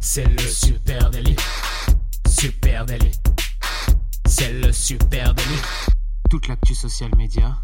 C'est le super délit. Super délit. C'est le super délit. Toute l'actu social média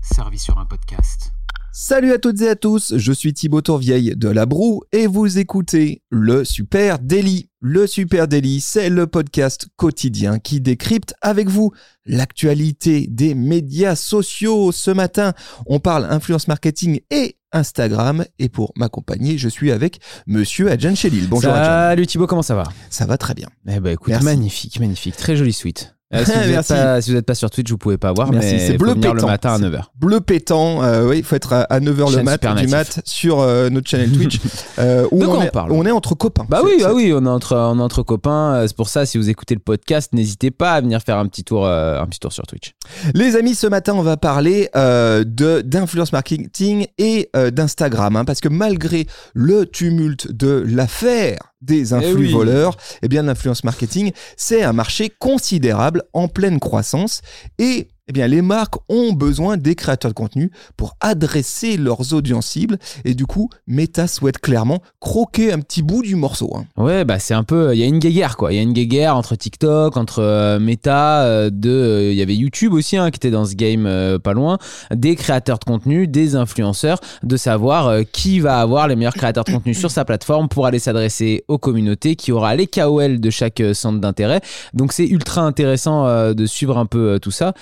servie sur un podcast. Salut à toutes et à tous, je suis Thibaut Tourvieille de La Broue et vous écoutez le Super Daily. Le Super Daily, c'est le podcast quotidien qui décrypte avec vous l'actualité des médias sociaux. Ce matin, on parle influence marketing et Instagram et pour m'accompagner, je suis avec monsieur Adjan Chelil. Bonjour Adjan. Salut Thibaut, comment ça va? Ça va très bien. Eh ben écoute, Merci. magnifique, magnifique, très joli suite. Euh, si, vous pas, si n'êtes pas sur Twitch, vous pouvez pas voir, Merci, mais c'est bleu venir le pétant. matin à C'est 9h. Bleu pétant, euh, oui, il faut être à, à 9h le mat, du mat sur euh, notre channel Twitch euh, où De quoi on, on est, parle on est entre copains. Bah oui, bah oui, on est entre, on est entre copains. euh, C'est pour ça, si vous écoutez le podcast, n'hésitez pas à venir faire un petit tour, un petit tour sur Twitch. Les amis, ce matin, on va parler de d'influence marketing et d'Instagram, hein, parce que malgré le tumulte de l'affaire des influx Eh oui. voleurs, eh bien l'influence marketing, c'est un marché considérable en pleine croissance et eh bien, les marques ont besoin des créateurs de contenu pour adresser leurs audiences cibles. Et du coup, Meta souhaite clairement croquer un petit bout du morceau. hein. Ouais, bah c'est un peu, il y a une guéguerre quoi. Il y a une guéguerre entre TikTok, entre euh, Meta, euh, de, euh, il y avait YouTube aussi hein, qui était dans ce game pas loin, des créateurs de contenu, des influenceurs, de savoir qui va avoir les meilleurs créateurs de contenu sur sa plateforme pour aller s'adresser aux communautés, qui aura les KOL de chaque centre d'intérêt. Donc c'est ultra intéressant de suivre un peu tout ça.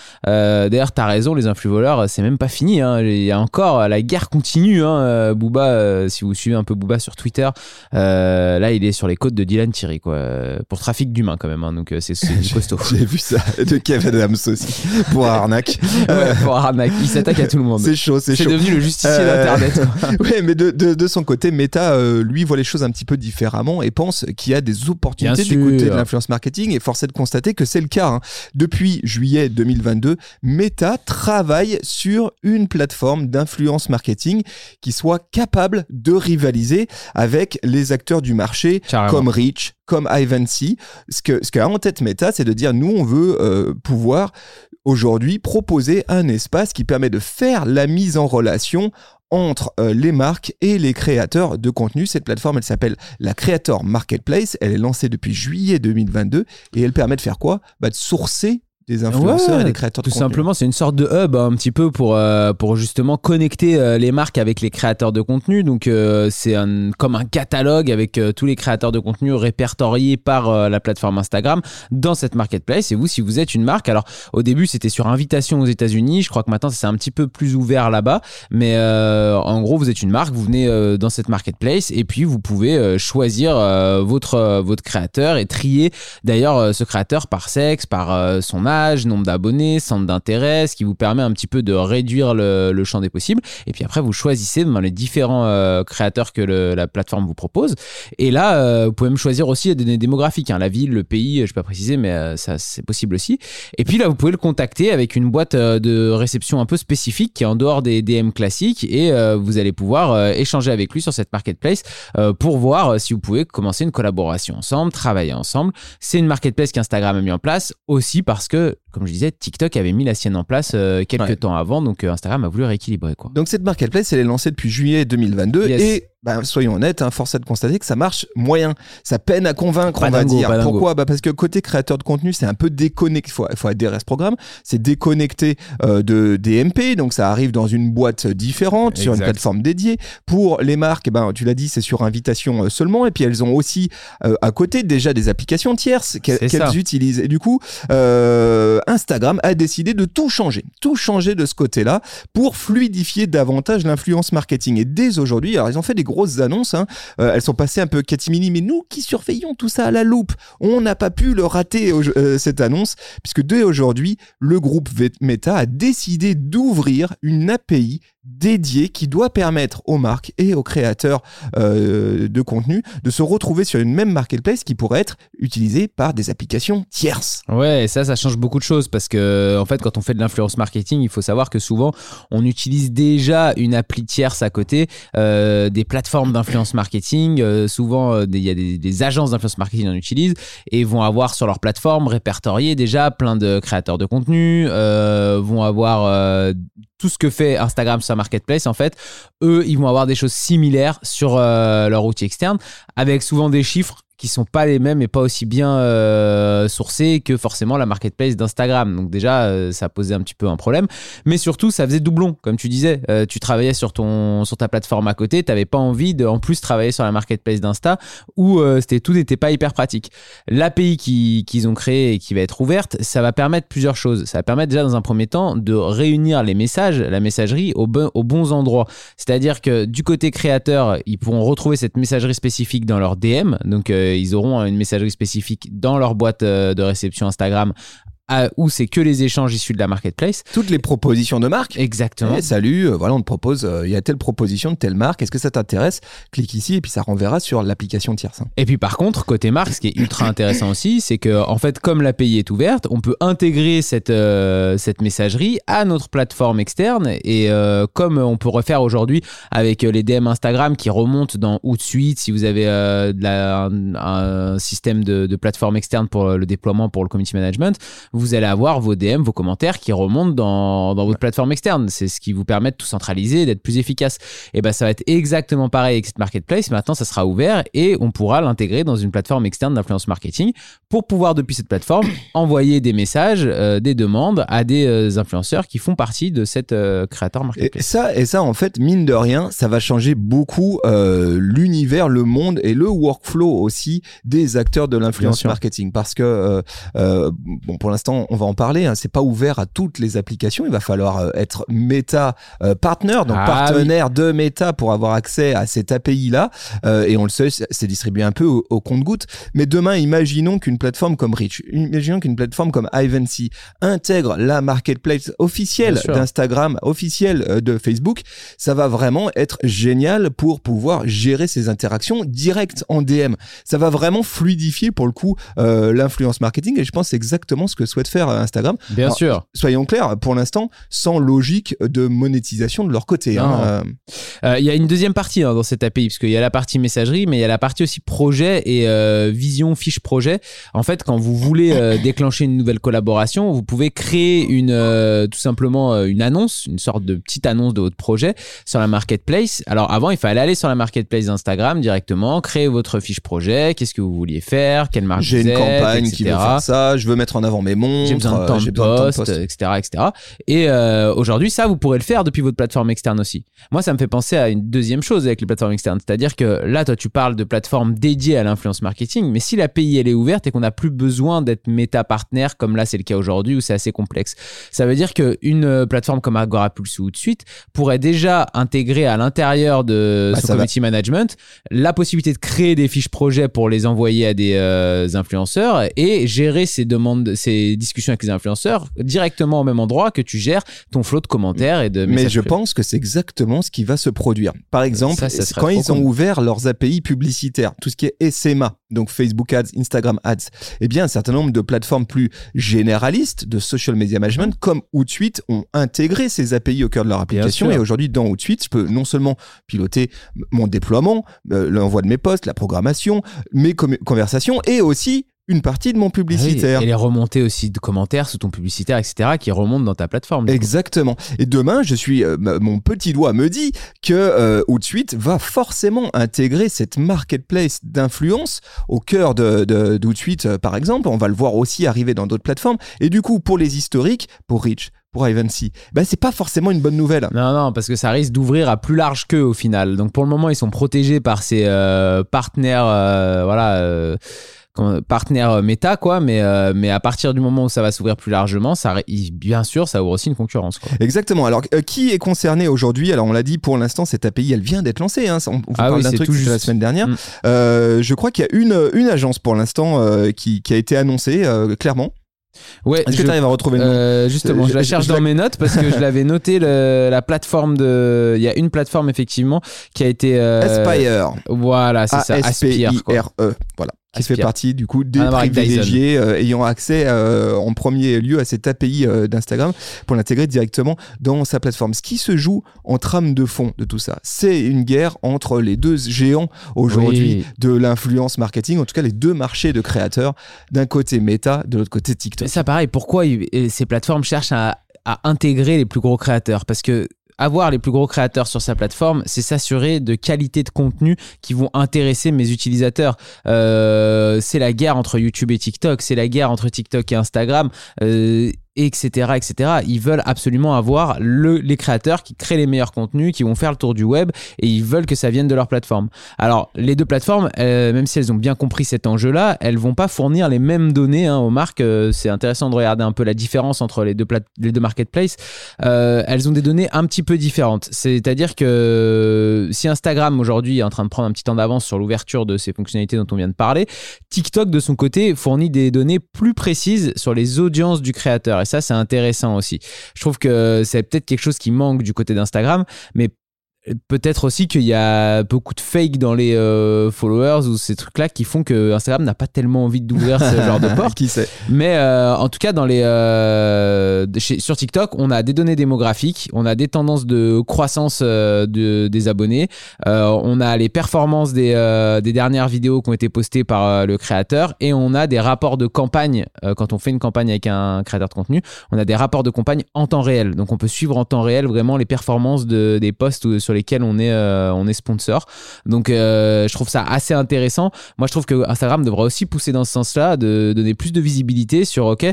D'ailleurs, t'as raison, les influx voleurs, euh, c'est même pas fini. hein. Il y a encore euh, la guerre continue. Hein. euh, Booba, euh, si vous suivez un peu Booba sur Twitter, euh, là, il est sur les côtes de Dylan Thierry, quoi, euh, pour trafic d'humain quand même. hein. donc euh, c'est c'est costaud. J'ai vu ça de Kevin Adams aussi pour arnaque. ouais, pour arnaque, il s'attaque à tout le monde. C'est chaud, c'est C'est chaud. devenu le justicier Euh, d'internet. Ouais, mais de, de, de son côté, Meta, euh, lui, voit les choses un petit peu différemment et pense qu'il y a des opportunités du côté de l'influence marketing et force est de constater que c'est le cas. hein. Depuis juillet 2022, Meta travaille sur une plateforme d'influence marketing qui soit capable de rivaliser avec les acteurs du marché Carrément. comme Reach, comme Ivancy. Ce qu'a en tête Meta, c'est de dire nous, on veut euh, pouvoir aujourd'hui proposer un espace qui permet de faire la mise en relation entre euh, les marques et les créateurs de contenu. Cette plateforme, elle s'appelle la Creator Marketplace. Elle est lancée depuis juillet 2022 et elle permet de faire quoi? Bah, De sourcer des influenceurs Ouais, et des créateurs de Tout contenu. simplement, c'est une sorte de hub un petit peu pour, euh, pour justement connecter euh, les marques avec les créateurs de contenu. Donc, euh, c'est un, comme un catalogue avec euh, tous les créateurs de contenu répertoriés par la plateforme Instagram dans cette marketplace. Et vous, si vous êtes une marque, alors au début, c'était sur invitation aux États-Unis. Je crois que maintenant, c'est un petit peu plus ouvert là-bas. Mais en gros, vous êtes une marque, vous venez dans cette marketplace et puis vous pouvez choisir votre, votre créateur et trier d'ailleurs ce créateur par sexe, par son âge, nombre d'abonnés, centre d'intérêt, ce qui vous permet un petit peu de réduire le, champ des possibles. Et puis après, vous choisissez dans les différents euh, créateurs que la plateforme vous propose. Et là, euh, vous pouvez même choisir aussi des données démographiques, hein, la ville, le pays, je ne peux pas préciser, mais euh, ça c'est possible aussi. Et puis là, vous pouvez le contacter avec une boîte de réception un peu spécifique qui est en dehors des DM classiques et vous allez pouvoir échanger avec lui sur cette marketplace pour voir si vous pouvez commencer une collaboration ensemble, travailler ensemble. C'est une marketplace qu'Instagram a mis en place aussi parce que, to comme je disais, TikTok avait mis la sienne en place euh, quelques Ouais. temps avant, donc euh, Instagram a voulu rééquilibrer quoi. Donc cette marketplace, elle est lancée depuis juillet 2022 Yes. et ben, soyons honnêtes, hein, force est de constater que ça marche moyen. Ça peine à convaincre, Pas on va dingo, dire. Pourquoi? Bah Parce que côté créateur de contenu, c'est un peu déconnecté. Il faut, faut adhérer à ce programme. C'est déconnecté euh, de DMP, donc ça arrive dans une boîte différente, sur une plateforme dédiée. Pour les marques, eh ben, tu l'as dit, c'est sur invitation euh, seulement. Et puis elles ont aussi euh, à côté déjà des applications tierces qu'elles utilisent. Et du coup, Instagram a décidé de tout changer, tout changer de ce côté-là pour fluidifier davantage l'influence marketing. Et dès aujourd'hui, alors ils ont fait des grosses annonces, hein, euh, elles sont passées un peu catimini, mais nous qui surveillons tout ça à la loupe, on n'a pas pu le rater euh, cette annonce, puisque dès aujourd'hui, le groupe Meta a décidé d'ouvrir une API dédiée qui doit permettre aux marques et aux créateurs euh, de contenu de se retrouver sur une même marketplace qui pourrait être utilisée par des applications tierces. Ouais, et ça, ça change beaucoup de choses parce que en fait quand on fait de l'influence marketing il faut savoir que souvent on utilise déjà une appli tierce à côté euh, des plateformes d'influence marketing. Euh, souvent euh, il y a des, agences d'influence marketing en utilisent et vont avoir sur leur plateforme répertorié déjà plein de créateurs de contenu vont avoir tout ce que fait Instagram sur marketplace. En fait eux ils vont avoir des choses similaires sur leur outil externe avec souvent des chiffres qui sont pas les mêmes et pas aussi bien euh, sourcés que forcément la marketplace d'Instagram. Donc déjà, euh, ça posait un petit peu un problème. Mais surtout, ça faisait doublon, comme tu disais. Euh, tu travaillais sur ton sur ta plateforme à côté, t'avais pas envie de en plus travailler sur la marketplace d'Insta où c'était tout n'était pas hyper pratique. L'API qui- qu'ils ont créée et qui va être ouverte, ça va permettre plusieurs choses. Ça va permettre déjà dans un premier temps de réunir les messages, la messagerie au bon- aux bons endroits. C'est-à-dire que du côté créateur, ils pourront retrouver cette messagerie spécifique dans leur DM. Donc, ils auront une messagerie spécifique dans leur boîte euh, de réception Instagram à- où c'est que les échanges issus de la marketplace. Toutes les propositions de marque. Exactement. Eh, salut, euh, voilà, on te propose, euh, il y a telle proposition de telle marque, est-ce que ça t'intéresse? Clique ici et puis ça renverra sur l'application tierce. hein. Et puis par contre, côté marque, ce qui est ultra intéressant aussi, c'est que en fait, comme l'API est ouverte, on peut intégrer cette, euh, cette messagerie à notre plateforme externe. Et comme on peut refaire aujourd'hui avec les DM Instagram qui remontent dans Hootsuite, si vous avez de la- un, un système de, de plateforme externe pour le déploiement, pour le community management, vous allez avoir vos DM, vos commentaires qui remontent dans, dans votre plateforme externe. C'est ce qui vous permet de tout centraliser, d'être plus efficace. Et ben ça va être exactement pareil avec cette marketplace. Maintenant, ça sera ouvert et on pourra l'intégrer dans une plateforme externe d'influence marketing pour pouvoir depuis cette plateforme envoyer des messages, euh, des demandes à des euh, influenceurs qui font partie de cette euh, créateur Et marketplace. ça, et ça, en fait, mine de rien, ça va changer beaucoup l'univers, le monde et le workflow aussi des acteurs de l'influence marketing. Parce que, bon, pour l'instant, on va en parler. Hein, c'est pas ouvert à toutes les applications. Il va falloir euh, être Meta euh, partner, donc Ah partenaire de Meta pour avoir accès à cette API là. Euh, et on le sait, c'est distribué un peu au, au compte-goutte. Mais demain, imaginons qu'une plateforme comme Reach, imaginons qu'une plateforme comme Ivancy intègre la marketplace officielle d'Instagram, officielle de Facebook, ça va vraiment être génial pour pouvoir gérer ces interactions directes en DM. Ça va vraiment fluidifier pour le coup euh, l'influence marketing et je pense exactement ce que souhaite faire euh, Instagram. Bien Alors, sûr. Soyons clairs, pour l'instant, sans logique de monétisation de leur côté. Hein. Euh, Euh, Il y a une deuxième partie hein, dans cette API, parce qu'il y a la partie messagerie, mais il y a la partie aussi projet et euh, vision fiche projet. En fait, quand vous voulez euh, déclencher une nouvelle collaboration, vous pouvez créer une, tout simplement une annonce, une sorte de petite annonce de votre projet sur la marketplace. Alors avant, il fallait aller sur la marketplace d'Instagram directement, créer votre fiche projet, qu'est-ce que vous vouliez faire, quelle marque J'ai une campagne etc. qui veut faire ça, je veux mettre en avant mes montres, J'ai besoin de euh, temps j'ai de besoin de temps de poste, poste. etc., etc. Et euh, aujourd'hui, ça, vous pourrez le faire depuis votre plateforme externe aussi. Moi, ça me fait penser à une deuxième chose avec les plateformes externes. C'est-à-dire que là, toi, tu parles de plateformes dédiées à l'influence marketing, mais si l'API, elle est ouverte et qu'on n'a plus besoin d'être méta-partenaire, comme là, c'est le cas aujourd'hui, où c'est assez complexe, ça veut dire qu'une euh, plateforme comme Agora Pulse ou de suite pourrait déjà intégrer à l'intérieur de Bah, son va. community management la possibilité de créer des fiches projets pour les envoyer à des euh, influenceurs et gérer ces demandes, ces discussions avec les influenceurs directement au même endroit que tu gères ton flot de commentaires et de Mais messages je privés. pense que c'est exactement ce qui va se produire. Par exemple, Ça, ça serait quand ils ont cool. ouvert leurs API publicitaires, tout ce qui est SMA, donc Facebook Ads, Instagram Ads, eh bien, un certain nombre de plateformes plus généralistes de social media management, comme Hootsuite, ont intégré ces API au cœur de leur application. Et aujourd'hui, dans Hootsuite, je peux non seulement piloter mon déploiement, euh, l'envoi de mes posts, la programmation, mes conversations, et aussi une partie de mon Ah oui, publicitaire. et les remontées aussi de commentaires sous ton publicitaire, etc., qui remontent dans ta plateforme. coup. Exactement. Et demain, je suis, euh, mon petit doigt me dit que euh, Hootsuite va forcément intégrer cette marketplace d'influence au cœur de, de, d'Hootsuite, euh, par exemple. On va le voir aussi arriver dans d'autres plateformes. Et du coup, pour les historiques, pour Reach, pour Ivancy, ben c'est pas forcément une bonne nouvelle. Non, non, parce que ça risque d'ouvrir à plus large qu'eux au final. Donc pour le moment, ils sont protégés par ces euh, partenaires, voilà, euh, partenaires euh, méta, quoi. Mais, euh, mais à partir du moment où ça va s'ouvrir plus largement, ça, bien sûr, ça ouvre aussi une concurrence. Quoi. Exactement. Alors, euh, qui est concerné aujourd'hui? Alors, on l'a dit, pour l'instant, cette API, elle vient d'être lancée. Hein. On on vous Ah parle oui, d'un truc tout c'était la juste. semaine dernière. Mm. Euh, je crois qu'il y a une, une agence pour l'instant qui, qui a été annoncée clairement. Ouais, Est-ce que tu arrives à retrouver le nom? Euh, justement, Je- je la cherche je dans mes notes parce que je l'avais noté le- la plateforme de. Il y a une plateforme effectivement qui a été. euh, Aspire. Voilà, c'est ça. Aspire. quoi. A-S-P-I-R-E. E. Voilà. Qui fait Aspire. partie du coup des privilégiés euh, ayant accès euh, en premier lieu à cette API euh, d'Instagram pour l'intégrer directement dans sa plateforme. Ce qui se joue en trame de fond de tout ça, c'est une guerre entre les deux géants aujourd'hui Oui. de l'influence marketing, en tout cas les deux marchés de créateurs, d'un côté Meta, de l'autre côté TikTok. Mais ça, pareil, pourquoi ces plateformes cherchent à, à intégrer les plus gros créateurs? Parce que avoir les plus gros créateurs sur sa plateforme, c'est s'assurer de qualité de contenu qui vont intéresser mes utilisateurs. Euh, c'est la guerre entre YouTube et TikTok, c'est la guerre entre TikTok et Instagram. euh, etc etc ils veulent absolument avoir le, les créateurs qui créent les meilleurs contenus qui vont faire le tour du web et ils veulent que ça vienne de leur plateforme. Alors les deux plateformes euh, même si elles ont bien compris cet enjeu là elles vont pas fournir les mêmes données hein, aux marques Euh, c'est intéressant de regarder un peu la différence entre les deux, les deux marketplaces. Euh, elles ont des données un petit peu différentes. C'est à dire que si Instagram aujourd'hui est en train de prendre un petit temps d'avance sur l'ouverture de ces fonctionnalités dont on vient de parler TikTok de son côté fournit des données plus précises sur les audiences du créateur ça c'est intéressant aussi. Je trouve que c'est peut-être quelque chose qui manque du côté d'Instagram mais peut-être aussi qu'il y a beaucoup de fake dans les euh, followers ou ces trucs là qui font que Instagram n'a pas tellement envie d'ouvrir ce genre de porte Qui sait mais euh, en tout cas, dans les, euh, chez- sur TikTok, on a des données démographiques, on a des tendances de croissance de, des abonnés, on a les performances des, des dernières vidéos qui ont été postées par le créateur et on a des rapports de campagne. quand on fait une campagne avec un créateur de contenu, on a des rapports de campagne en temps réel. Donc on peut suivre en temps réel vraiment les performances de, des posts sur lesquels on est, euh, on est sponsor. Donc euh, je trouve ça assez intéressant. Moi, je trouve que Instagram devrait aussi pousser dans ce sens-là, de donner plus de visibilité sur, OK,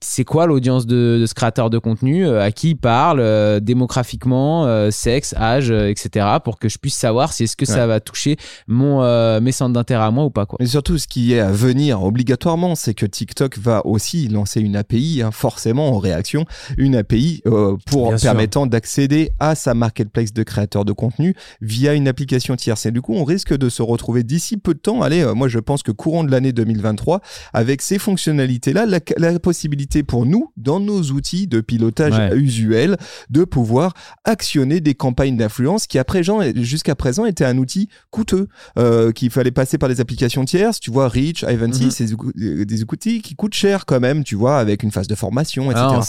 c'est quoi l'audience de, de ce créateur de contenu, euh, à qui il parle, démographiquement, sexe, âge, etc., pour que je puisse savoir si est-ce que ça va toucher mon, mes centres d'intérêt à moi ou pas. Quoi. Mais surtout, ce qui est à venir obligatoirement, c'est que TikTok va aussi lancer une API, hein, forcément en réaction, une API euh, pour Bien permettant d'accéder à sa marketplace de créateurs de contenu via une application tierce. Et du coup, on risque de se retrouver d'ici peu de temps. Allez, euh, moi, je pense que courant de l'année 2023, avec ces fonctionnalités-là, la, la possibilité pour nous, dans nos outils de pilotage Ouais. usuel, de pouvoir actionner des campagnes d'influence qui, après, jusqu'à présent, étaient un outil coûteux euh, qu'il fallait passer par des applications tierces, tu vois, Reach, Ivanti, Mhm. c'est des outils qui coûtent cher quand même, tu vois, avec une phase de formation, etc. Ah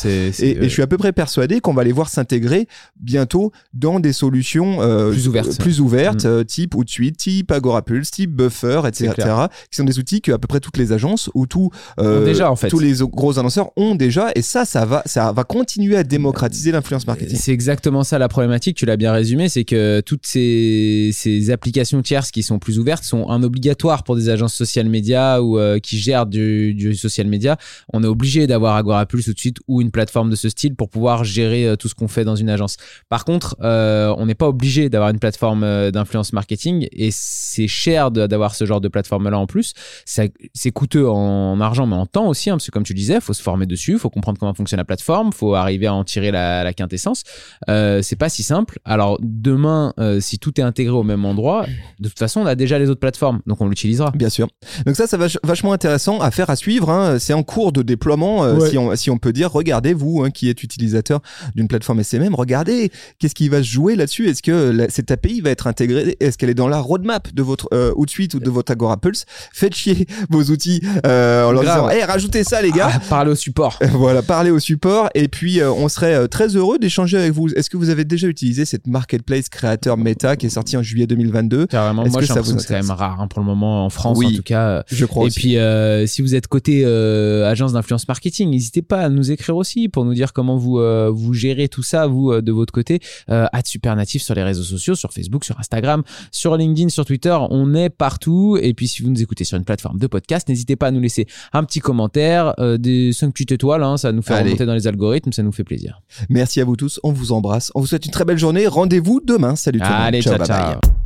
et je suis à peu près persuadé qu'on va les voir s'intégrer bientôt dans des solutions euh, Plus ouvertes. plus ouvertes, euh, type Outsuite, type Agorapulse, type Buffer, etc., clair. qui sont des outils que à peu près toutes les agences ou tout, euh, Ont déjà, en fait. tous les gros annonceurs ont déjà, et ça, ça va, ça va continuer à démocratiser l'influence marketing. C'est exactement ça la problématique, tu l'as bien résumé, c'est que toutes ces, ces applications tierces qui sont plus ouvertes sont un obligatoire pour des agences social media ou euh, qui gèrent du, du social media. On est obligé d'avoir Agorapulse tout de suite ou une plateforme de ce style pour pouvoir gérer euh, tout ce qu'on fait dans une agence. Par contre, euh, on n'est pas obligé d'avoir une plateforme euh, d'influence marketing et c'est cher d'avoir ce genre de plateforme-là en plus. C'est coûteux en argent mais en temps aussi, hein, parce que comme tu disais, il faut se former dessus, il faut comprendre comment fonctionne la plateforme, il faut arriver à en tirer la, la quintessence. Euh, c'est pas si simple. Alors demain, euh, si tout est intégré au même endroit, de toute façon, on a déjà les autres plateformes, donc on l'utilisera. Bien sûr. Donc ça, c'est vach- vachement intéressant à faire à suivre. hein. C'est en cours de déploiement, euh, Ouais. si, on, si on peut dire. Regardez, vous, hein, qui êtes utilisateur d'une plateforme SMM, regardez qu'est-ce qui va se jouer là-dessus. Est-ce que la- cette API va être intégrée? Est-ce qu'elle est dans la roadmap de votre euh, Outsuite ou de votre Agora Pulse? Faites chier vos outils euh, en leur Grave. disant hey, rajoutez ça, les gars Ah, parler au support. Voilà, parlez au support et puis euh, on serait très heureux d'échanger avec vous. Est-ce que vous avez déjà utilisé cette marketplace créateur Meta qui est sortie en juillet 2022 Carrément, Est-ce moi que j'ai l'impression que c'est quand même rare hein, pour le moment en France Oui. en tout cas. Je crois Et aussi. puis, si vous êtes côté agence d'influence marketing, n'hésitez pas à nous écrire aussi pour nous dire comment vous vous gérez tout ça, vous de votre côté. Euh, @supernatif sur les réseaux sociaux, sur Facebook, sur Instagram, sur LinkedIn, sur Twitter. On est partout. Et puis, si vous nous écoutez sur une plateforme de podcast, n'hésitez pas à nous laisser un petit commentaire, euh, des 5 petites étoiles. hein, ça nous fait Allez. remonter dans les algorithmes, ça nous fait plaisir. Merci à vous tous, on vous embrasse, on vous souhaite une très belle journée. Rendez-vous demain. Salut tout le monde. Allez, ciao, bye bye. ciao.